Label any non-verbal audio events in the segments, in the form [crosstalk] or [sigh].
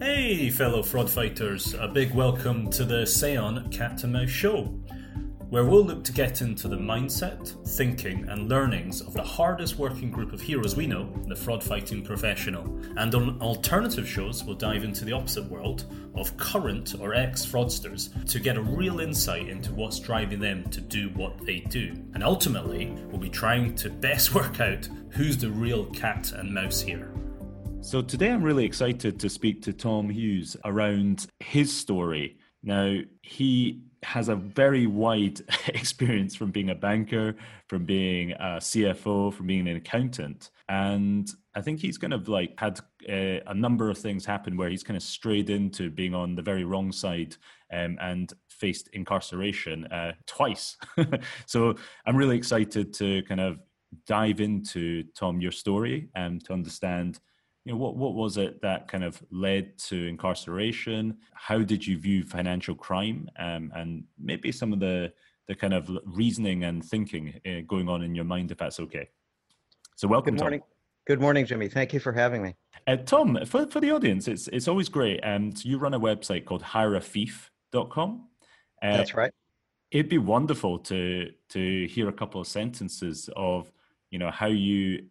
Hey, fellow fraud fighters, a big welcome to the Seon Cat and Mouse Show, where we'll look to get into the mindset, thinking, and learnings of the hardest working group of heroes we know, the fraud fighting professional. And on alternative shows, we'll dive into the opposite world of current or ex fraudsters to get a real insight into what's driving them to do what they do. And ultimately, we'll be trying to best [laughs] work out who's the real cat and mouse here. So today I'm really excited to speak to Tom Hughes around his story. Now, he has a very wide [laughs] experience from being a banker, from being a CFO, from being an accountant. And I think he's kind of like had uh, a number of things happen where he's kind of strayed into being on the very wrong side um, and faced incarceration uh, twice. [laughs] so I'm really excited to kind of dive into, Tom, your story and to understand you know, what, what was it that kind of led to incarceration? How did you view financial crime? Um, and maybe some of the, the kind of reasoning and thinking uh, going on in your mind, if that's okay. So welcome, Good morning. Tom. Good morning, Jimmy. Thank you for having me. Uh, Tom, for, for the audience, it's, it's always great. And um, you run a website called hireathief.com. Uh, That's right. It'd be wonderful to to hear a couple of sentences of, you know, how you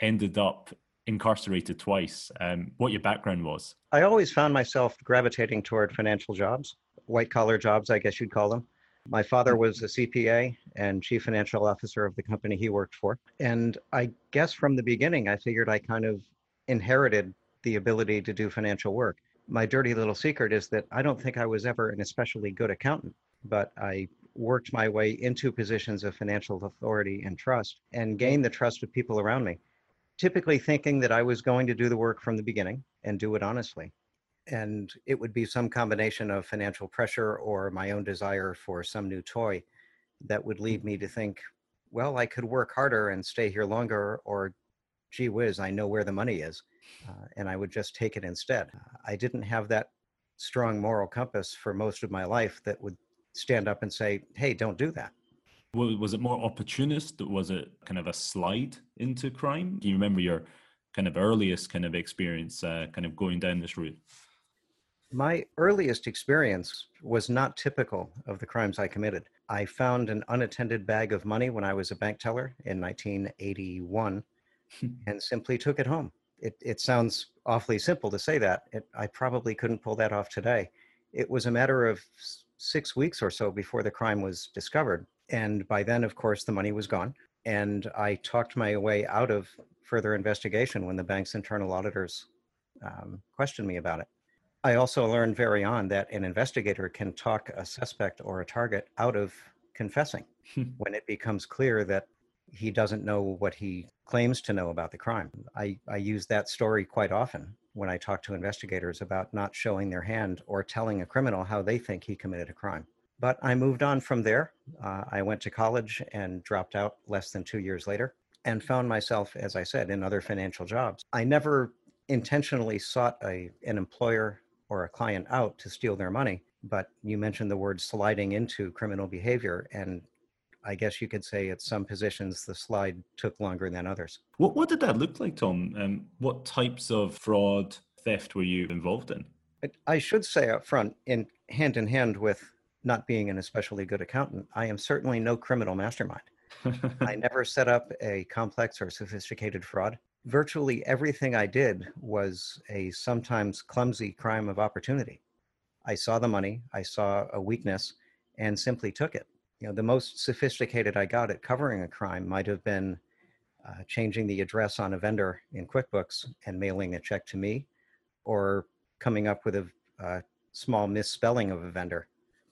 ended up incarcerated twice, um, what your background was. I always found myself gravitating toward financial jobs, white collar jobs, I guess you'd call them. My father was a CPA and chief financial officer of the company he worked for. And I guess from the beginning, I figured I kind of inherited the ability to do financial work. My dirty little secret is that I don't think I was ever an especially good accountant, but I worked my way into positions of financial authority and trust and gained the trust of people around me typically thinking that I was going to do the work from the beginning and do it honestly. And it would be some combination of financial pressure or my own desire for some new toy that would lead me to think, well, I could work harder and stay here longer, or gee whiz, I know where the money is. Uh, and I would just take it instead. I didn't have that strong moral compass for most of my life that would stand up and say, hey, don't do that. Was it more opportunist? Was it kind of a slide into crime? Do you remember your kind of earliest kind of experience, uh, kind of going down this route? My earliest experience was not typical of the crimes I committed. I found an unattended bag of money when I was a bank teller in 1981 [laughs] and simply took it home. It, it sounds awfully simple to say that. It, I probably couldn't pull that off today. It was a matter of six weeks or so before the crime was discovered. And by then, of course, the money was gone. And I talked my way out of further investigation when the bank's internal auditors um, questioned me about it. I also learned very on that an investigator can talk a suspect or a target out of confessing when it becomes clear that he doesn't know what he claims to know about the crime. I, I use that story quite often when I talk to investigators about not showing their hand or telling a criminal how they think he committed a crime. But I moved on from there. Uh, I went to college and dropped out less than two years later and found myself, as I said, in other financial jobs. I never intentionally sought a, an employer or a client out to steal their money, but you mentioned the word sliding into criminal behavior. And I guess you could say at some positions the slide took longer than others. What, what did that look like, Tom? Um, what types of fraud, theft were you involved in? I should say up front, in hand in hand with not being an especially good accountant, I am certainly no criminal mastermind. I [laughs] never set up a complex or sophisticated fraud. Virtually everything I did was a sometimes clumsy crime of opportunity. I saw the money, I saw a weakness, and simply took it. You know, the most sophisticated I got at covering a crime might have been uh, changing the address on a vendor in QuickBooks and mailing a check to me, or coming up with a, a small misspelling of a vendor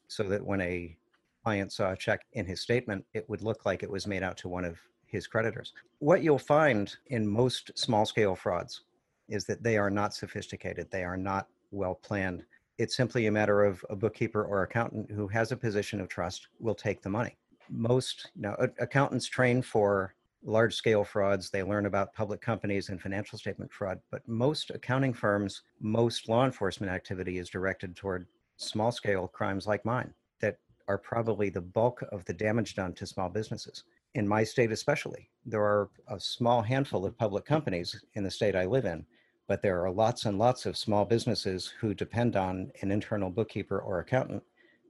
so that when a client saw a check in his statement, it would look like it was made out to one of his creditors. What you'll find in most small scale frauds is that they are not sophisticated, they are not well planned. It's simply a matter of a bookkeeper or accountant who has a position of trust will take the money. Most you know, accountants train for large scale frauds, they learn about public companies and financial statement fraud, but most accounting firms, most law enforcement activity is directed toward small scale crimes like mine that are probably the bulk of the damage done to small businesses. In my state, especially, there are a small handful of public companies in the state I live in But there are lots and lots of small businesses who depend on an internal bookkeeper or accountant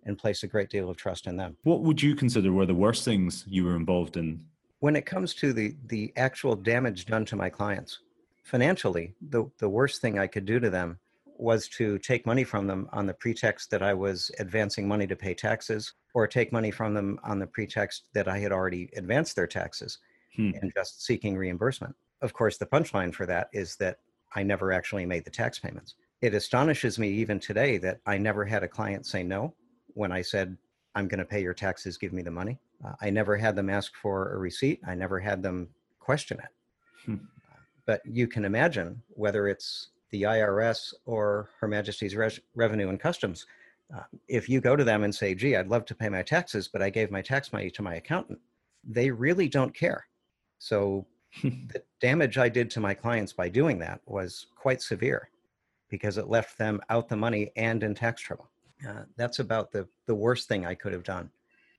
and place a great deal of trust in them. What would you consider were the worst things you were involved in? When it comes to the, the actual damage done to my clients, financially, the, the worst thing I could do to them was to take money from them on the pretext that I was advancing money to pay taxes, or take money from them on the pretext that I had already advanced their taxes hmm. and just seeking reimbursement. Of course, the punchline for that is that I never actually made the tax payments. It astonishes me even today that I never had a client say no when I said, I'm going to pay your taxes, give me the money. Uh, I never had them ask for a receipt. I never had them question it. Hmm. But you can imagine whether it's the IRS or Her Majesty's Res- Revenue and Customs, uh, if you go to them and say, gee, I'd love to pay my taxes, but I gave my tax money to my accountant, they really don't care. So [laughs] the damage I did to my clients by doing that was quite severe because it left them out the money and in tax trouble. Uh, that's about the, the worst thing I could have done.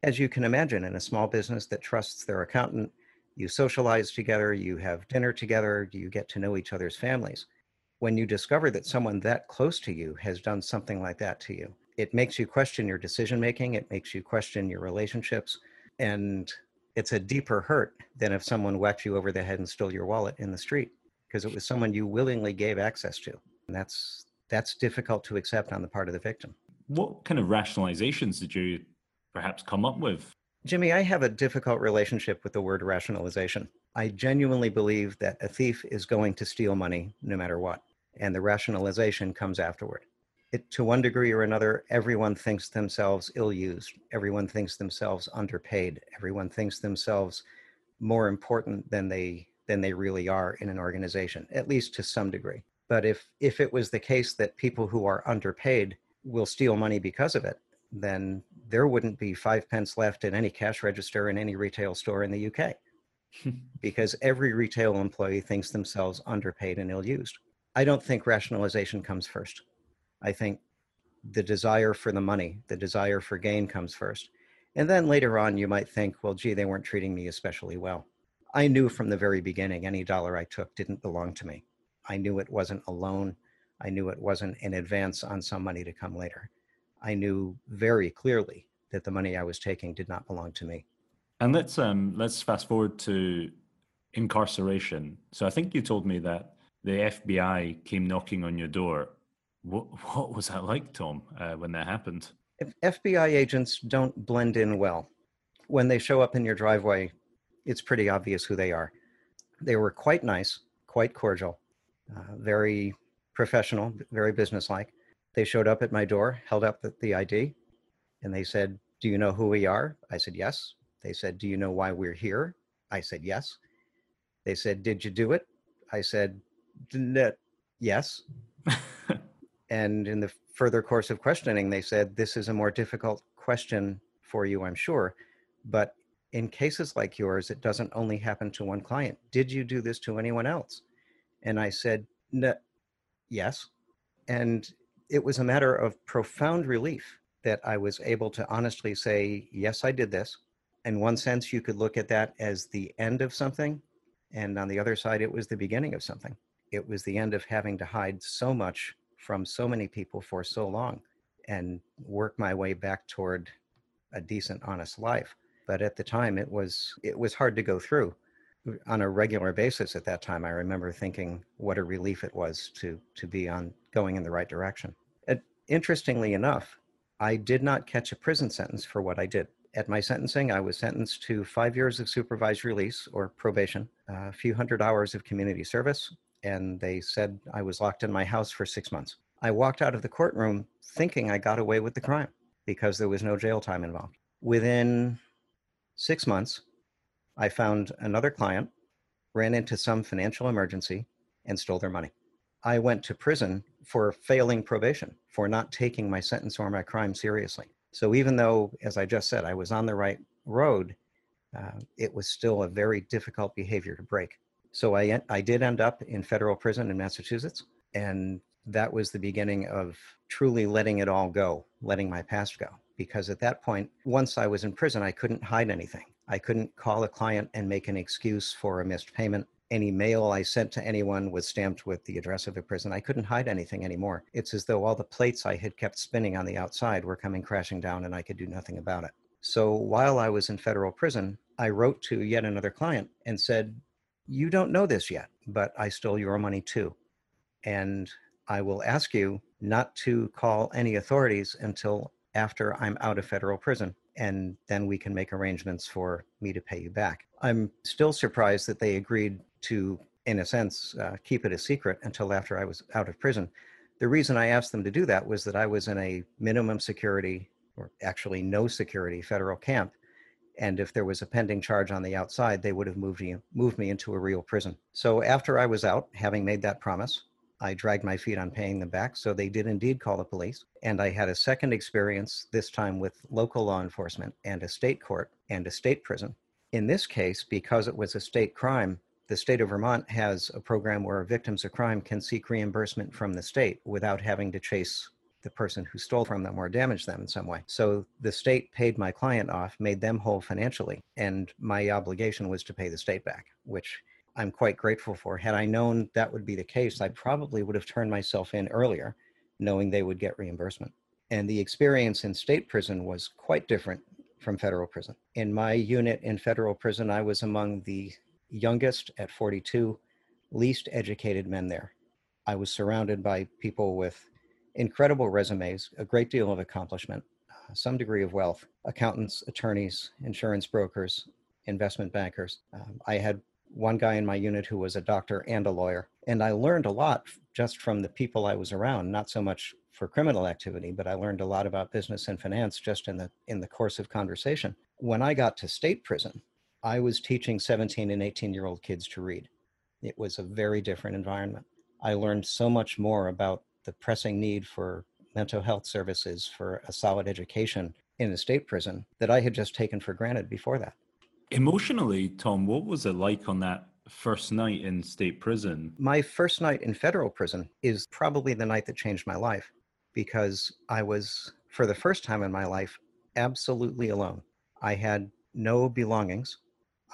As you can imagine, in a small business that trusts their accountant, you socialize together, you have dinner together, you get to know each other's families. When you discover that someone that close to you has done something like that to you, it makes you question your decision making, it makes you question your relationships, and it's a deeper hurt than if someone whacked you over the head and stole your wallet in the street because it was someone you willingly gave access to. And that's that's difficult to accept on the part of the victim. What kind of rationalizations did you perhaps come up with? Jimmy, I have a difficult relationship with the word rationalization. I genuinely believe that a thief is going to steal money no matter what, and the rationalization comes afterward it, to one degree or another, everyone thinks themselves ill used. Everyone thinks themselves underpaid. Everyone thinks themselves more important than they than they really are in an organization, at least to some degree. But if if it was the case that people who are underpaid will steal money because of it, then there wouldn't be five pence left in any cash register in any retail store in the UK. [laughs] because every retail employee thinks themselves underpaid and ill used. I don't think rationalization comes first. I think the desire for the money, the desire for gain comes first. And then later on, you might think, well, gee, they weren't treating me especially well. I knew from the very beginning any dollar I took didn't belong to me. I knew it wasn't a loan. I knew it wasn't an advance on some money to come later. I knew very clearly that the money I was taking did not belong to me. And let's um, let's fast forward to incarceration. So I think you told me that the FBI came knocking on your door what, [laughs] what was that like, Tom, uh, when that happened? If FBI agents don't blend in well. When they show up in your driveway, it's pretty obvious who they are. They were quite nice, quite cordial, uh, very professional, very businesslike. They showed up at my door, held up the, the ID, and they said, Do you know who we are? I said, Yes. They said, Do you know why we're here? I said, Yes. They said, Did you do it? I said, Yes. [laughs] And in the further course of questioning, they said, This is a more difficult question for you, I'm sure. But in cases like yours, it doesn't only happen to one client. Did you do this to anyone else? And I said, no, Yes. And it was a matter of profound relief that I was able to honestly say, Yes, I did this. In one sense, you could look at that as the end of something. And on the other side, it was the beginning of something. It was the end of having to hide so much from so many people for so long and work my way back toward a decent honest life. But at the time it was it was hard to go through uh, on a regular basis at that time. I remember thinking what a relief it was to to be on going in the right direction. Interestingly enough i did not catch a prison sentence for what i did. At my sentencing i was sentenced to five years of supervised release or probation uh, a few hundred hours of community service and they said I was locked in my house for six months. I walked out of the courtroom thinking I got away with the crime because there was no jail time involved. Within six months, I found another client, ran into some financial emergency, and stole their money. I went to prison for failing probation, for not taking my sentence or my crime seriously. So even though, as I just said, I was on the right road, uh, it was still a very difficult behavior to break. So I, I did end up in federal prison in Massachusetts. And that was the beginning of truly letting it all go, letting my past go. Because at that point, once I was in prison, I couldn't hide anything. I couldn't call a client and make an excuse for a missed payment. Any mail I sent to anyone was stamped with the address of a prison. I couldn't hide anything anymore. It's as though all the plates I had kept spinning on the outside were coming crashing down and I could do nothing about it. So while I was in federal prison, I wrote to yet another client and said, You don't know this yet, but I stole your money too. And I will ask you not to call any authorities until after I'm out of federal prison. And then we can make arrangements for me to pay you back. I'm still surprised that they agreed to, in a sense, uh, keep it a secret until after I was out of prison. The reason I asked them to do that was that I was in a minimum security, or actually no security, federal camp. And if there was a pending charge on the outside, they would have moved me, moved me into a real prison. So after I was out, having made that promise, I dragged my feet on paying them back. So they did indeed call the police. And I had a second experience, this time with local law enforcement and a state court and a state prison. In this case, because it was a state crime, the state of Vermont has a program where victims of crime can seek reimbursement from the state without having to chase the person who stole from them or damaged them in some way. So the state paid my client off, made them whole financially, and my obligation was to pay the state back, which I'm quite grateful for. Had I known that would be the case, I probably would have turned myself in earlier, knowing they would get reimbursement. And the experience in state prison was quite different from federal prison. In my unit in federal prison, I was among the youngest at 42, least educated men there. I was surrounded by people with incredible resumes, a great deal of accomplishment, uh, some degree of wealth, accountants, attorneys, insurance brokers, investment bankers. Um, I had one guy in my unit who was a doctor and a lawyer. And I learned a lot just from the people I was around, not so much for criminal activity, but I learned a lot about business and finance just in the in the course of conversation. When I got to state prison, I was teaching 17 and 18 year old kids to read. It was a very different environment. I learned so much more about the pressing need for mental health services, for a solid education in a state prison that I had just taken for granted before that. Emotionally, Tom, what was it like on that first night in state prison? My first night in federal prison is probably the night that changed my life because I was, for the first time in my life, absolutely alone. I had no belongings.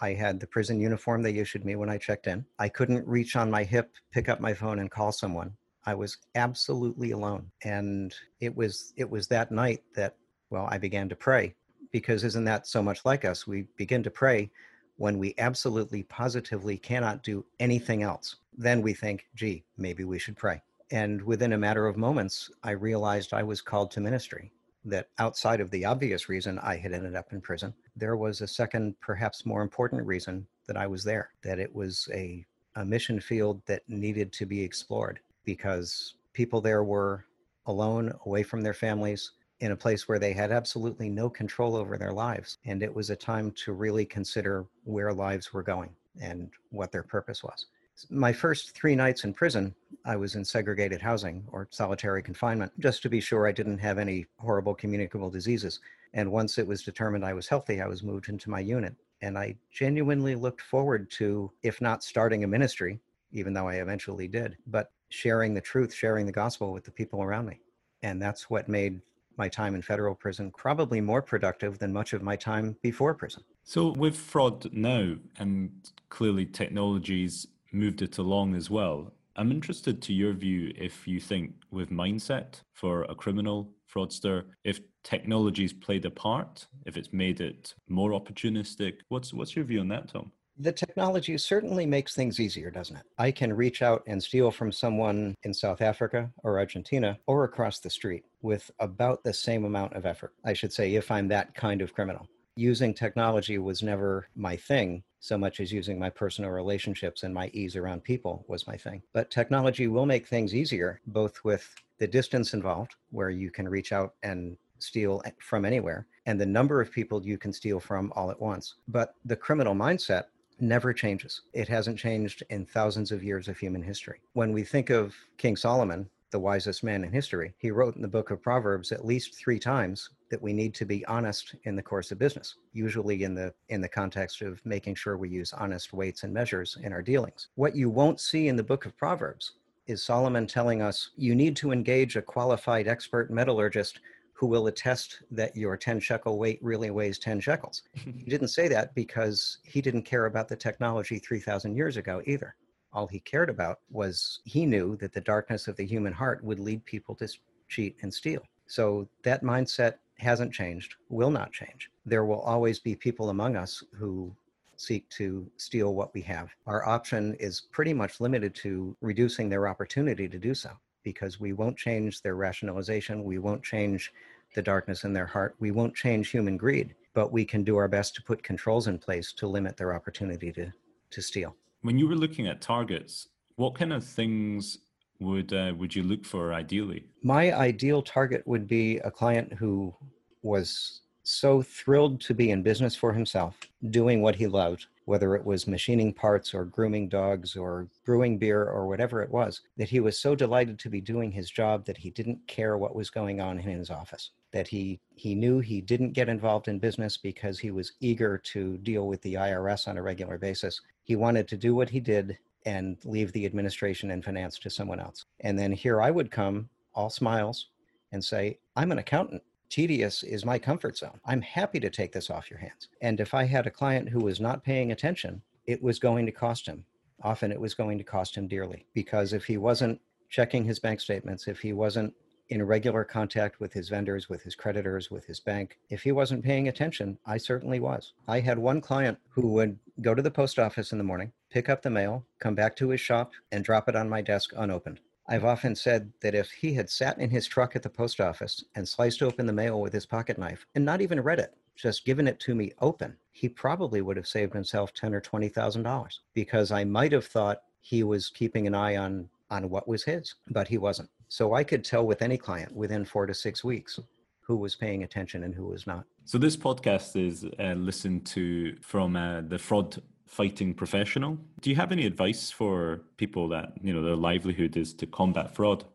I had the prison uniform they issued me when I checked in. I couldn't reach on my hip, pick up my phone, and call someone. I was absolutely alone. And it was it was that night that well, I began to pray because isn't that so much like us? We begin to pray when we absolutely positively cannot do anything else. Then we think, gee, maybe we should pray. And within a matter of moments, I realized I was called to ministry. That outside of the obvious reason I had ended up in prison, there was a second, perhaps more important reason that I was there, that it was a, a mission field that needed to be explored because people there were alone, away from their families, in a place where they had absolutely no control over their lives. And it was a time to really consider where lives were going and what their purpose was. My first three nights in prison, I was in segregated housing or solitary confinement, just to be sure I didn't have any horrible communicable diseases. And once it was determined I was healthy, I was moved into my unit. And I genuinely looked forward to, if not starting a ministry, even though I eventually did, but sharing the truth, sharing the gospel with the people around me. And that's what made my time in federal prison probably more productive than much of my time before prison. So, with fraud now, and clearly technology's moved it along as well, I'm interested to your view if you think, with mindset for a criminal fraudster, if technology's played a part, if it's made it more opportunistic. What's what's your view on that, Tom? The technology certainly makes things easier, doesn't it? I can reach out and steal from someone in South Africa or Argentina or across the street with about the same amount of effort. I should say, if I'm that kind of criminal. Using technology was never my thing so much as using my personal relationships and my ease around people was my thing. But technology will make things easier, both with the distance involved, where you can reach out and steal from anywhere, and the number of people you can steal from all at once. But the criminal mindset never changes. It hasn't changed in thousands of years of human history. When we think of King Solomon, the wisest man in history, he wrote in the book of Proverbs at least three times that we need to be honest in the course of business, usually in the in the context of making sure we use honest weights and measures in our dealings. What you won't see in the book of Proverbs is Solomon telling us you need to engage a qualified expert metallurgist who will attest that your 10 shekel weight really weighs 10 shekels. he didn't say that because he didn't care about the technology 3,000 years ago either. All he cared about was he knew that the darkness of the human heart would lead people to cheat and steal. So that mindset hasn't changed, will not change. There will always be people among us who seek to steal what we have. Our option is pretty much limited to reducing their opportunity to do so because we won't change their rationalization. We won't change the darkness in their heart. We won't change human greed, but we can do our best to put controls in place to limit their opportunity to, to steal. When you were looking at targets, what kind of things would uh, would you look for ideally? My ideal target would be a client who was so thrilled to be in business for himself, doing what he loved, whether it was machining parts or grooming dogs or brewing beer or whatever it was, that he was so delighted to be doing his job that he didn't care what was going on in his office. That he, he knew he didn't get involved in business because he was eager to deal with the IRS on a regular basis. He wanted to do what he did and leave the administration and finance to someone else. And then here I would come, all smiles, and say, I'm an accountant tedious is my comfort zone. I'm happy to take this off your hands. And if I had a client who was not paying attention, it was going to cost him. Often it was going to cost him dearly because if he wasn't checking his bank statements, if he wasn't in regular contact with his vendors, with his creditors, with his bank. If he wasn't paying attention, I certainly was. I had one client who would go to the post office in the morning, pick up the mail, come back to his shop, and drop it on my desk unopened. I've often said that if he had sat in his truck at the post office and sliced open the mail with his pocket knife and not even read it, just given it to me open, he probably would have saved himself ten or twenty thousand dollars because I might have thought he was keeping an eye on on what was his, but he wasn't. So I could tell with any client within four to six weeks who was paying attention and who was not. So this podcast is uh, listened to from uh, the fraud fighting professional. Do you have any advice for people that, you know, their livelihood is to combat fraud?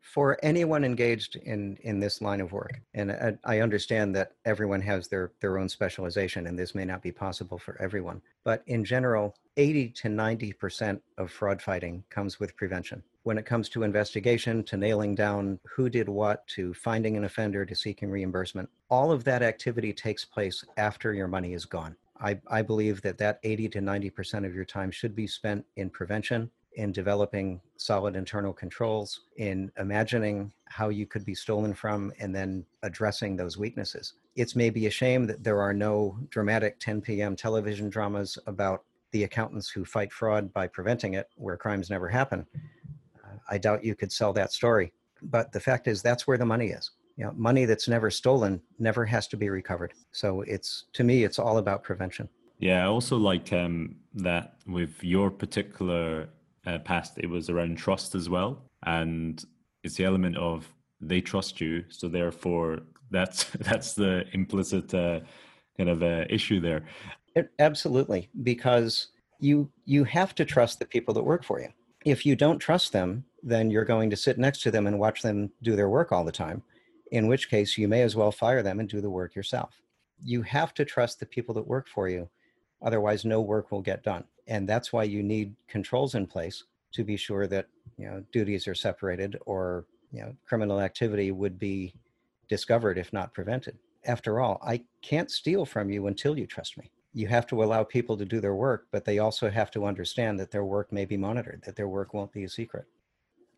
For anyone engaged in, in this line of work, and I, I understand that everyone has their, their own specialization, and this may not be possible for everyone, but in general, 80 to 90% of fraud fighting comes with prevention. When it comes to investigation, to nailing down who did what, to finding an offender, to seeking reimbursement, all of that activity takes place after your money is gone. I, I believe that that 80 to 90% of your time should be spent in prevention, in developing solid internal controls, in imagining how you could be stolen from, and then addressing those weaknesses. It's maybe a shame that there are no dramatic 10 p.m. television dramas about the accountants who fight fraud by preventing it, where crimes never happen. I doubt you could sell that story. But the fact is, that's where the money is you know, money that's never stolen never has to be recovered. So it's to me, it's all about prevention. Yeah, I also like um, that with your particular uh, past, it was around trust as well, and it's the element of they trust you, so therefore that's [laughs] that's the implicit uh, kind of uh, issue there. It, absolutely, because you you have to trust the people that work for you. If you don't trust them, then you're going to sit next to them and watch them do their work all the time in which case you may as well fire them and do the work yourself. You have to trust the people that work for you, otherwise, no work will get done. And that's why you need controls in place to be sure that you know duties are separated or you know criminal activity would be discovered if not prevented. After all, I can't steal from you until you trust me. You have to allow people to do their work, but they also have to understand that their work may be monitored, that their work won't be a secret.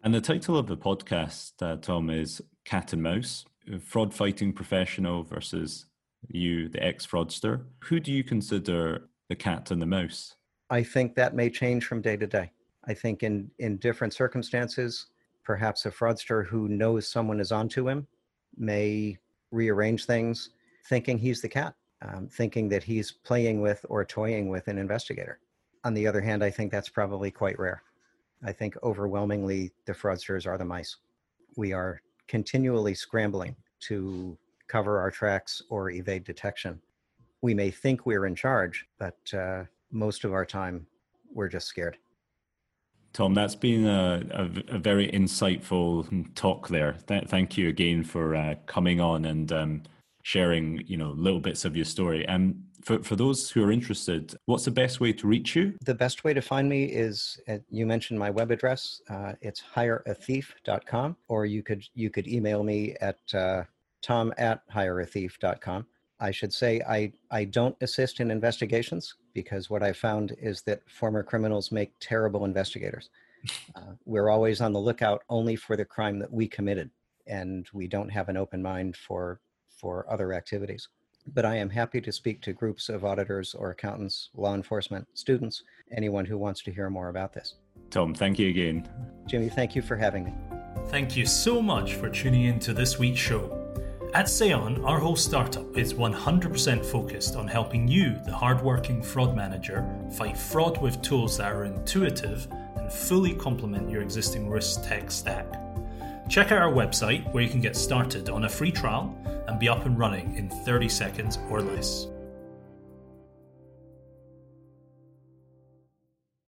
And the title of the podcast, uh, Tom, is Cat and Mouse Fraud Fighting Professional versus you, the ex fraudster. Who do you consider the cat and the mouse? I think that may change from day to day. I think in, in different circumstances, perhaps a fraudster who knows someone is onto him may rearrange things thinking he's the cat, um, thinking that he's playing with or toying with an investigator. On the other hand, I think that's probably quite rare. I think overwhelmingly the fraudsters are the mice. We are continually scrambling to cover our tracks or evade detection. We may think we're in charge, but uh, most of our time we're just scared. Tom, that's been a, a, a very insightful talk there. Th- thank you again for uh, coming on and um, sharing, you know, little bits of your story. And for, for those who are interested, what's the best way to reach you? The best way to find me is uh, you mentioned my web address. Uh, it's hireathief.com, or you could you could email me at uh, tom at hireathief.com. I should say I, I don't assist in investigations because what I found is that former criminals make terrible investigators. [laughs] Uh, we're always on the lookout only for the crime that we committed, and we don't have an open mind for for other activities. But I am happy to speak to groups of auditors or accountants, law enforcement, students, anyone who wants to hear more about this. Tom, thank you again. Jimmy, thank you for having me. Thank you so much for tuning in to this week's show. At Seon, our whole startup is 100% focused on helping you, the hardworking fraud manager, fight fraud with tools that are intuitive and fully complement your existing risk tech stack. Check out our website where you can get started on a free trial and be up and running in 30 seconds or less.